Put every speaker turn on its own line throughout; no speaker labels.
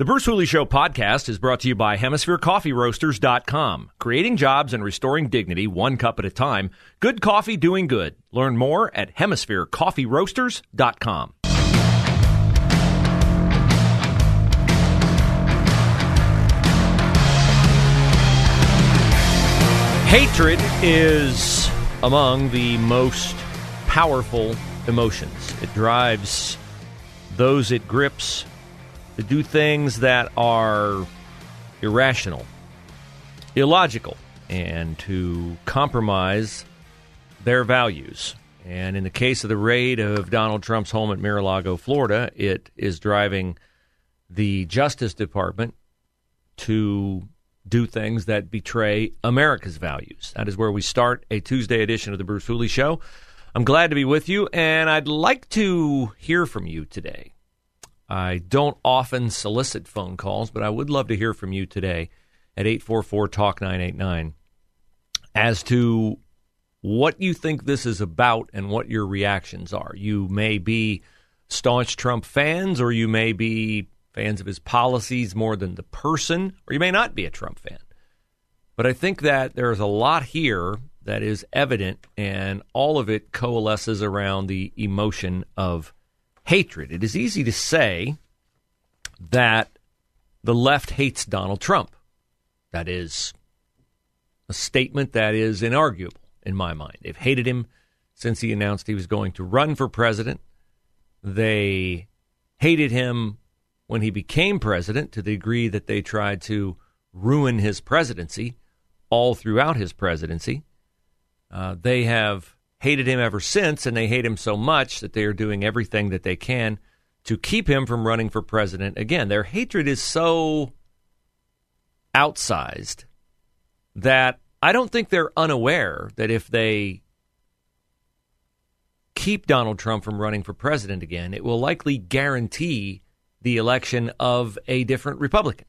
The Bruce Hooley Show podcast is brought to you by HemisphereCoffeeRoasters.com. Creating jobs and restoring dignity one cup at a time. Good coffee doing good. Learn more at HemisphereCoffeeRoasters.com. Hatred is among the most powerful emotions. It drives those it grips to do things that are irrational, illogical, and to compromise their values. And in the case of the raid of Donald Trump's home at Mar-a-Lago, Florida, it is driving the Justice Department to do things that betray America's values. That is where we start a Tuesday edition of the Bruce Hooley Show. I'm glad to be with you, and I'd like to hear from you today. I don't often solicit phone calls, but I would love to hear from you today at 844 Talk 989 as to what you think this is about and what your reactions are. You may be staunch Trump fans, or you may be fans of his policies more than the person, or you may not be a Trump fan. But I think that there's a lot here that is evident, and all of it coalesces around the emotion of hatred. It is easy to say that the left hates Donald Trump. That is a statement that is inarguable in my mind. They've hated him since he announced he was going to run for president. They hated him when he became president to the degree that they tried to ruin his presidency all throughout his presidency. Uh, they have hated him ever since, and they hate him so much that they are doing everything that they can to keep him from running for president again. Their hatred is so outsized that I don't think they're unaware that if they keep Donald Trump from running for president again, it will likely guarantee the election of a different Republican.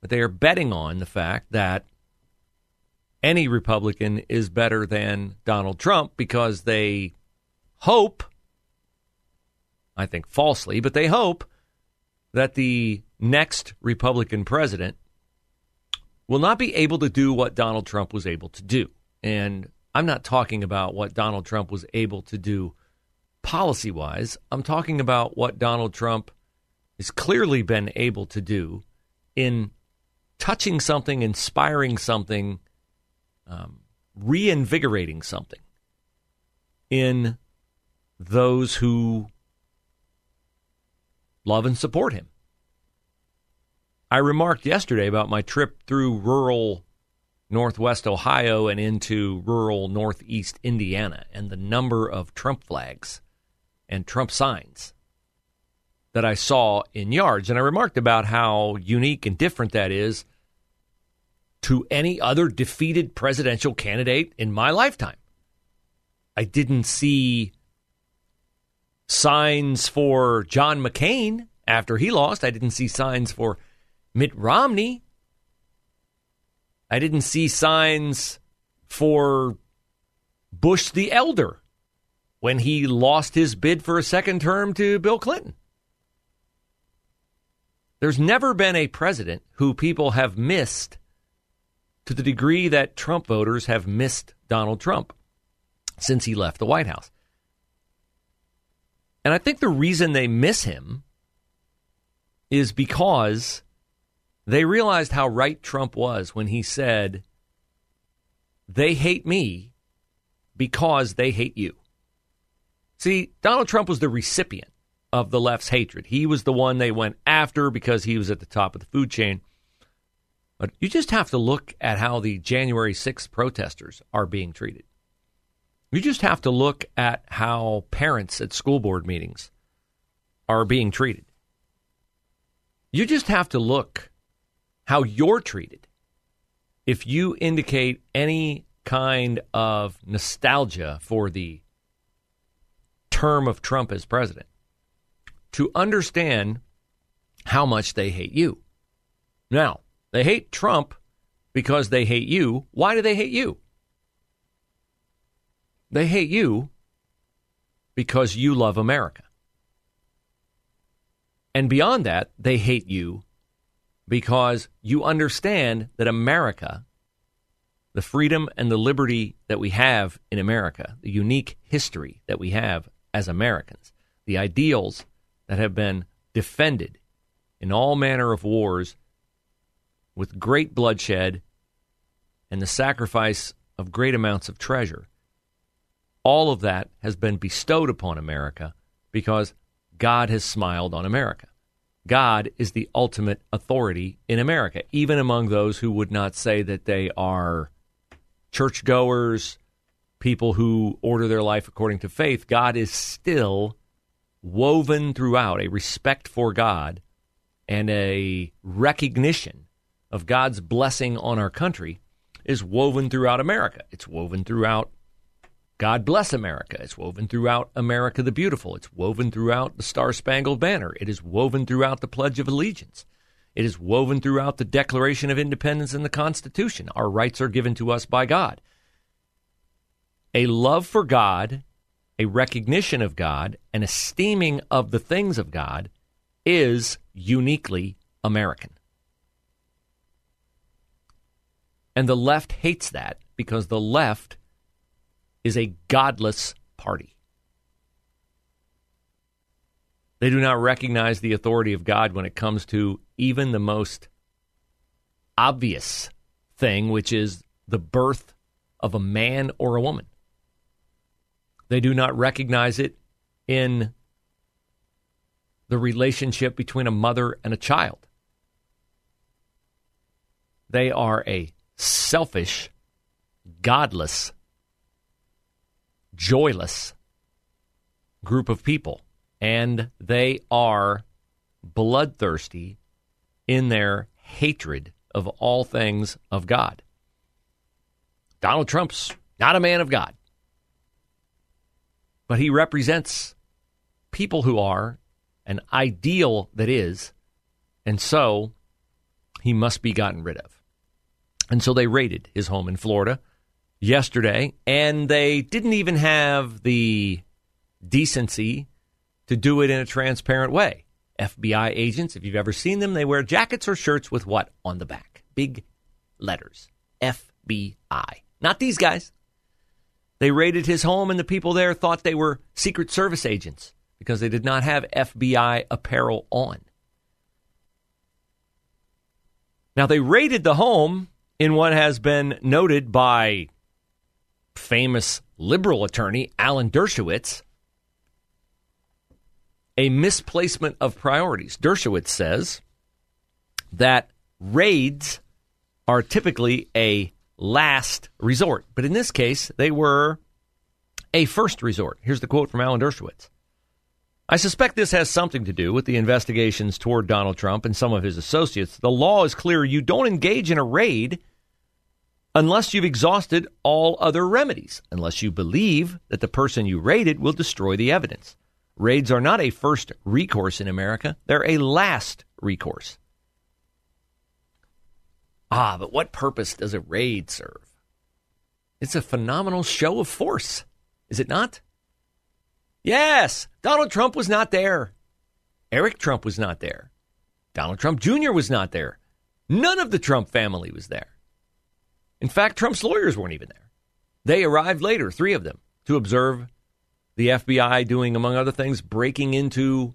But they are betting on the fact that any Republican is better than Donald Trump because they hope, I think falsely, but they hope that the next Republican president will not be able to do what Donald Trump was able to do. And I'm not talking about what Donald Trump was able to do policy wise. I'm talking about what Donald Trump has clearly been able to do in touching something, inspiring something, um, reinvigorating something in those who love and support him. I remarked yesterday about my trip through rural northwest Ohio and into rural northeast Indiana and the number of Trump flags and Trump signs that I saw in yards. And I remarked about how unique and different that is to any other defeated presidential candidate in my lifetime. I didn't see signs for John McCain after he lost. I didn't see signs for Mitt Romney. I didn't see signs for Bush the Elder when he lost his bid for a second term to Bill Clinton. There's never been a president who people have missed to the degree that Trump voters have missed Donald Trump since he left the White House. And I think the reason they miss him is because they realized how right Trump was when he said, they hate me because they hate you. See, Donald Trump was the recipient of the left's hatred. He was the one they went after because he was at the top of the food chain. But you just have to look at how the January 6th protesters are being treated. You just have to look at how parents at school board meetings are being treated. You just have to look how you're treated. If you indicate any kind of nostalgia for the term of Trump as president, to understand how much they hate you. Now, they hate Trump because they hate you. Why do they hate you? They hate you because you love America. And beyond that, they hate you because you understand that America, the freedom and the liberty that we have in America, the unique history that we have as Americans, the ideals that have been defended in all manner of wars with great bloodshed and the sacrifice of great amounts of treasure. All of that has been bestowed upon America because God has smiled on America. God is the ultimate authority in America, even among those who would not say that they are churchgoers, people who order their life according to faith. God is still woven throughout a respect for God and a recognition of God's blessing on our country is woven throughout America. It's woven throughout God Bless America. It's woven throughout America the Beautiful. It's woven throughout the Star Spangled Banner. It is woven throughout the Pledge of Allegiance. It is woven throughout the Declaration of Independence and the Constitution. Our rights are given to us by God. A love for God, a recognition of God, an esteeming of the things of God is uniquely American. And the left hates that because the left is a godless party. They do not recognize the authority of God when it comes to even the most obvious thing, which is the birth of a man or a woman. They do not recognize it in the relationship between a mother and a child. They are a selfish, godless, joyless group of people. And they are bloodthirsty in their hatred of all things of God. Donald Trump's not a man of God, but he represents people who are, an ideal that is, and so he must be gotten rid of. And so they raided his home in Florida yesterday, and they didn't even have the decency to do it in a transparent way. FBI agents, if you've ever seen them, they wear jackets or shirts with what on the back? Big letters FBI. Not these guys. They raided his home, and the people there thought they were Secret Service agents because they did not have FBI apparel on. Now, they raided the home in what has been noted by famous liberal attorney Alan Dershowitz a misplacement of priorities. Dershowitz says that raids are typically a last resort, but in this case, they were a first resort. Here's the quote from Alan Dershowitz. I suspect this has something to do with the investigations toward Donald Trump and some of his associates. The law is clear you don't engage in a raid unless you've exhausted all other remedies, unless you believe that the person you raided will destroy the evidence. Raids are not a first recourse in America, they're a last recourse. Ah, but what purpose does a raid serve? It's a phenomenal show of force, is it not? Yes, Donald Trump was not there. Eric Trump was not there. Donald Trump Jr. was not there. None of the Trump family was there. In fact, Trump's lawyers weren't even there. They arrived later, three of them, to observe the FBI doing, among other things, breaking into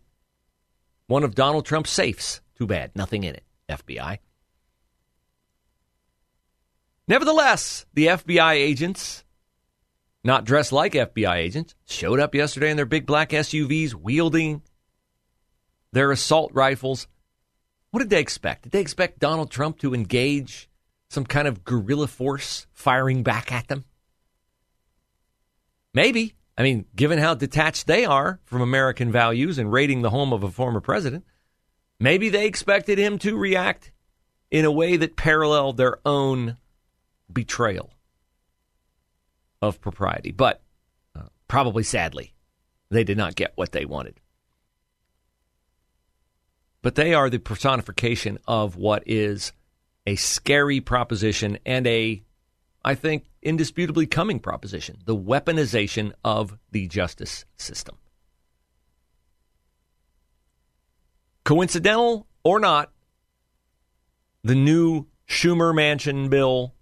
one of Donald Trump's safes. Too bad, nothing in it, FBI. Nevertheless, the FBI agents, not dressed like FBI agents, showed up yesterday in their big black SUVs, wielding their assault rifles. What did they expect? Did they expect Donald Trump to engage some kind of guerrilla force firing back at them? Maybe. I mean, given how detached they are from American values and raiding the home of a former president, Maybe they expected him to react in a way that paralleled their own betrayal of propriety. But uh, probably sadly, they did not get what they wanted. But they are the personification of what is a scary proposition and a, I think, indisputably coming proposition the weaponization of the justice system. Coincidental or not, the new Schumer Manchin bill,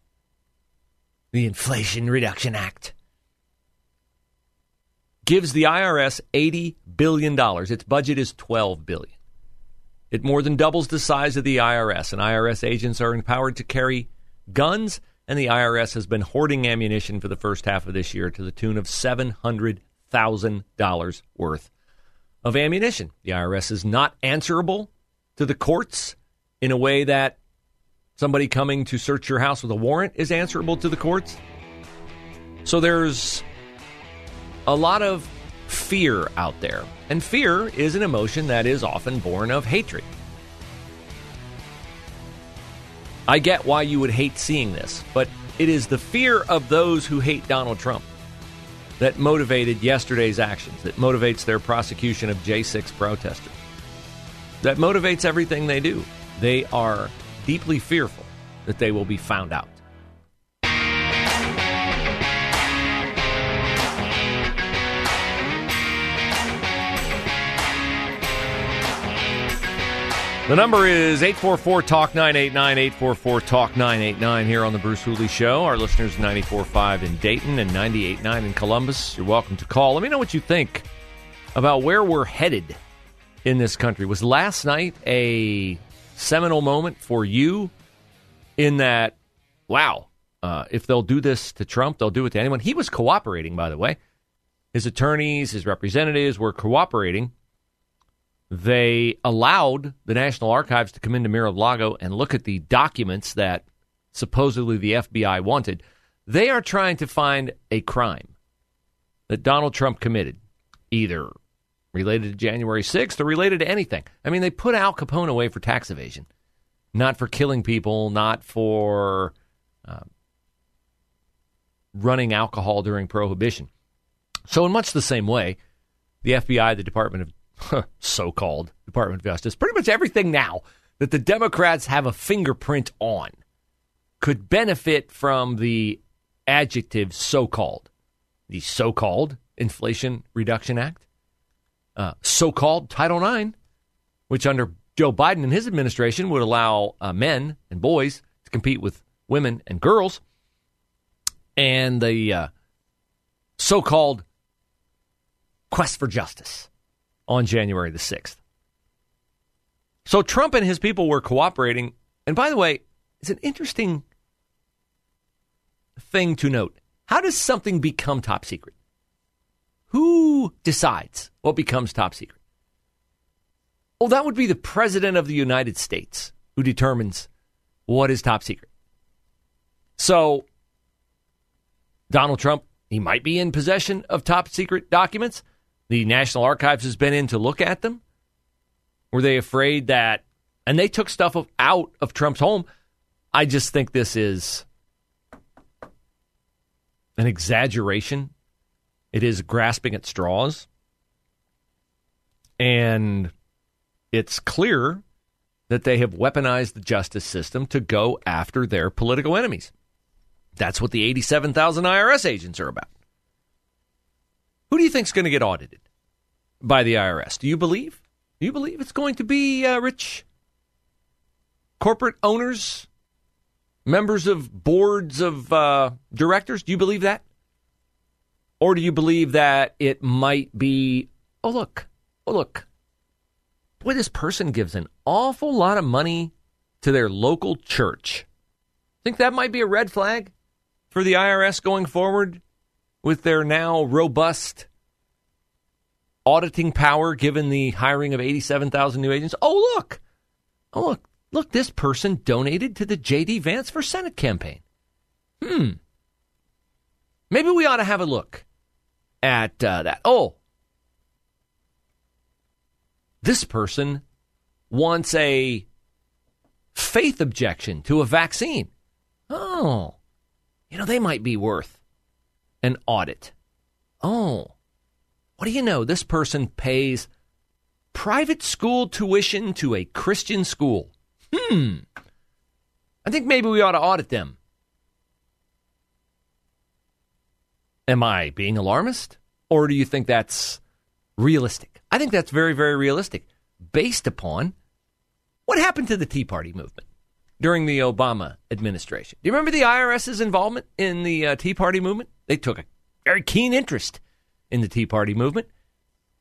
the Inflation Reduction Act, gives the IRS $80 billion. Its budget is $12 billion. It more than doubles the size of the IRS, and IRS agents are empowered to carry guns, and the IRS has been hoarding ammunition for the first half of this year to the tune of $700,000 worth of ammunition. The IRS is not answerable to the courts in a way that somebody coming to search your house with a warrant is answerable to the courts. So there's a lot of fear out there. And fear is an emotion that is often born of hatred. I get why you would hate seeing this, but it is the fear of those who hate Donald Trump that motivated yesterday's actions, that motivates their prosecution of J6 protesters, that motivates everything they do. They are deeply fearful that they will be found out. The number is 844 Talk 989, 844 Talk 989 here on The Bruce Hooley Show. Our listeners 94.5 in Dayton and 98.9 in Columbus. You're welcome to call. Let me know what you think about where we're headed in this country. Was last night a seminal moment for you in that, wow, uh, if they'll do this to Trump, they'll do it to anyone? He was cooperating, by the way. His attorneys, his representatives were cooperating they allowed the National Archives to come into Mar-a-Lago and look at the documents that supposedly the FBI wanted. They are trying to find a crime that Donald Trump committed, either related to January 6th or related to anything. I mean, they put Al Capone away for tax evasion, not for killing people, not for uh, running alcohol during Prohibition. So, in much the same way, the FBI, the Department of so called Department of Justice, pretty much everything now that the Democrats have a fingerprint on could benefit from the adjective so called. The so called Inflation Reduction Act, uh, so called Title IX, which under Joe Biden and his administration would allow uh, men and boys to compete with women and girls, and the uh, so called quest for justice on January the 6th. So Trump and his people were cooperating. And by the way, it's an interesting thing to note. How does something become top secret? Who decides what becomes top secret? Well, that would be the President of the United States who determines what is top secret. So, Donald Trump, he might be in possession of top secret documents the National Archives has been in to look at them? Were they afraid that, and they took stuff out of Trump's home? I just think this is an exaggeration. It is grasping at straws. And it's clear that they have weaponized the justice system to go after their political enemies. That's what the 87,000 IRS agents are about. Who do you think is going to get audited by the IRS? Do you believe? Do you believe it's going to be uh, rich corporate owners, members of boards of uh, directors? Do you believe that? Or do you believe that it might be, oh, look, oh, look. Boy, this person gives an awful lot of money to their local church. Think that might be a red flag for the IRS going forward? With their now robust auditing power given the hiring of 87,000 new agents. Oh, look. Oh, look. Look, this person donated to the J.D. Vance for Senate campaign. Hmm. Maybe we ought to have a look at uh, that. Oh, this person wants a faith objection to a vaccine. Oh, you know, they might be worth an audit. Oh, what do you know? This person pays private school tuition to a Christian school. Hmm. I think maybe we ought to audit them. Am I being alarmist? Or do you think that's realistic? I think that's very, very realistic based upon what happened to the Tea Party movement during the Obama administration. Do you remember the IRS's involvement in the uh, Tea Party movement? They took a very keen interest in the Tea Party movement.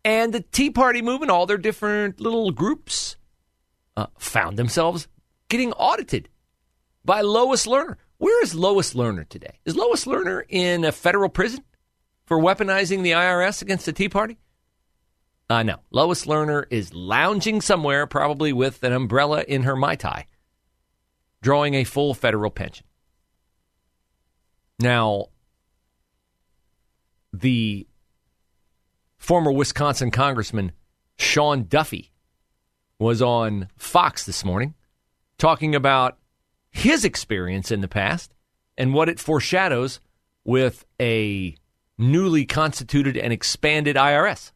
And the Tea Party movement, all their different little groups, uh, found themselves getting audited by Lois Lerner. Where is Lois Lerner today? Is Lois Lerner in a federal prison for weaponizing the IRS against the Tea Party? Uh, no. Lois Lerner is lounging somewhere, probably with an umbrella in her Mai Tai, drawing a full federal pension. Now, the former Wisconsin Congressman Sean Duffy was on Fox this morning talking about his experience in the past and what it foreshadows with a newly constituted and expanded IRS.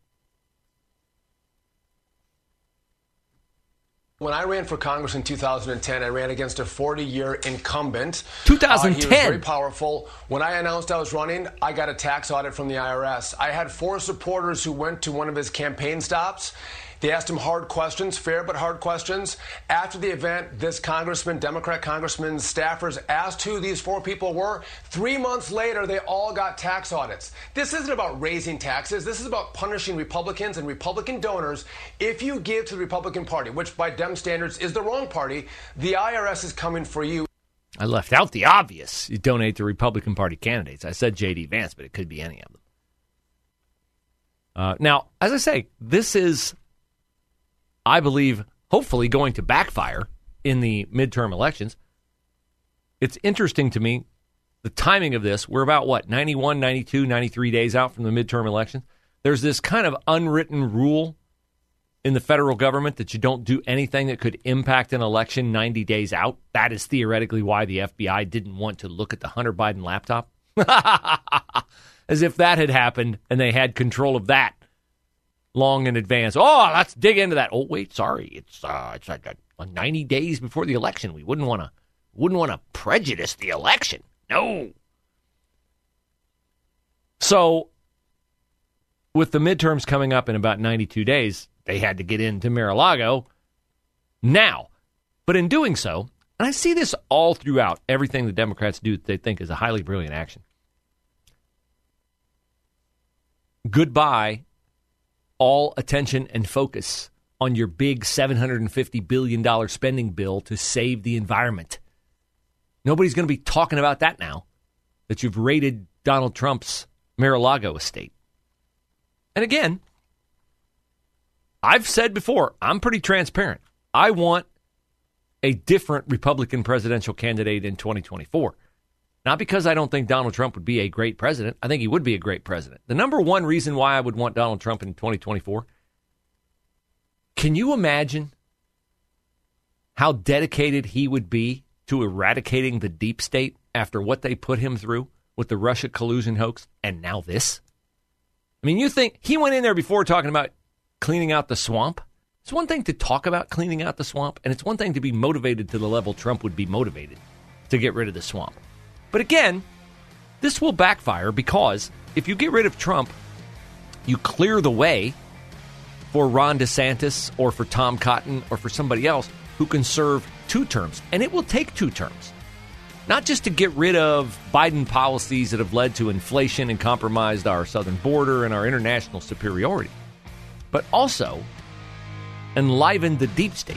When I ran for Congress in 2010, I ran against a 40 year incumbent.
2010.
Uh, he was very powerful. When I announced I was running, I got a tax audit from the IRS. I had four supporters who went to one of his campaign stops they asked him hard questions, fair but hard questions. After the event, this congressman, Democrat congressman, staffers asked who these four people were. Three months later, they all got tax audits. This isn't about raising taxes. This is about punishing Republicans and Republican donors. If you give to the Republican Party, which by Dem standards is the wrong party, the IRS is coming for you.
I left out the obvious. You donate to Republican Party candidates. I said J.D. Vance, but it could be any of them. Uh, now, as I say, this is I believe, hopefully going to backfire in the midterm elections. It's interesting to me the timing of this. We're about what, 91, 92, 93 days out from the midterm elections. There's this kind of unwritten rule in the federal government that you don't do anything that could impact an election 90 days out. That is theoretically why the FBI didn't want to look at the Hunter Biden laptop. As if that had happened and they had control of that long in advance. Oh, let's dig into that. Oh, wait, sorry, it's uh, it's like uh, 90 days before the election. We wouldn't want to wouldn't want to prejudice the election. No. So, with the midterms coming up in about 92 days, they had to get into Mar-a-Lago now. But in doing so, and I see this all throughout everything the Democrats do that they think is a highly brilliant action. Goodbye all attention and focus on your big $750 billion spending bill to save the environment. Nobody's going to be talking about that now that you've raided Donald Trump's Mar a Lago estate. And again, I've said before, I'm pretty transparent. I want a different Republican presidential candidate in 2024. Not because I don't think Donald Trump would be a great president. I think he would be a great president. The number one reason why I would want Donald Trump in 2024 can you imagine how dedicated he would be to eradicating the deep state after what they put him through with the Russia collusion hoax and now this? I mean, you think he went in there before talking about cleaning out the swamp? It's one thing to talk about cleaning out the swamp, and it's one thing to be motivated to the level Trump would be motivated to get rid of the swamp. But again, this will backfire because if you get rid of Trump, you clear the way for Ron DeSantis or for Tom Cotton or for somebody else who can serve two terms. And it will take two terms. Not just to get rid of Biden policies that have led to inflation and compromised our southern border and our international superiority, but also enliven the deep state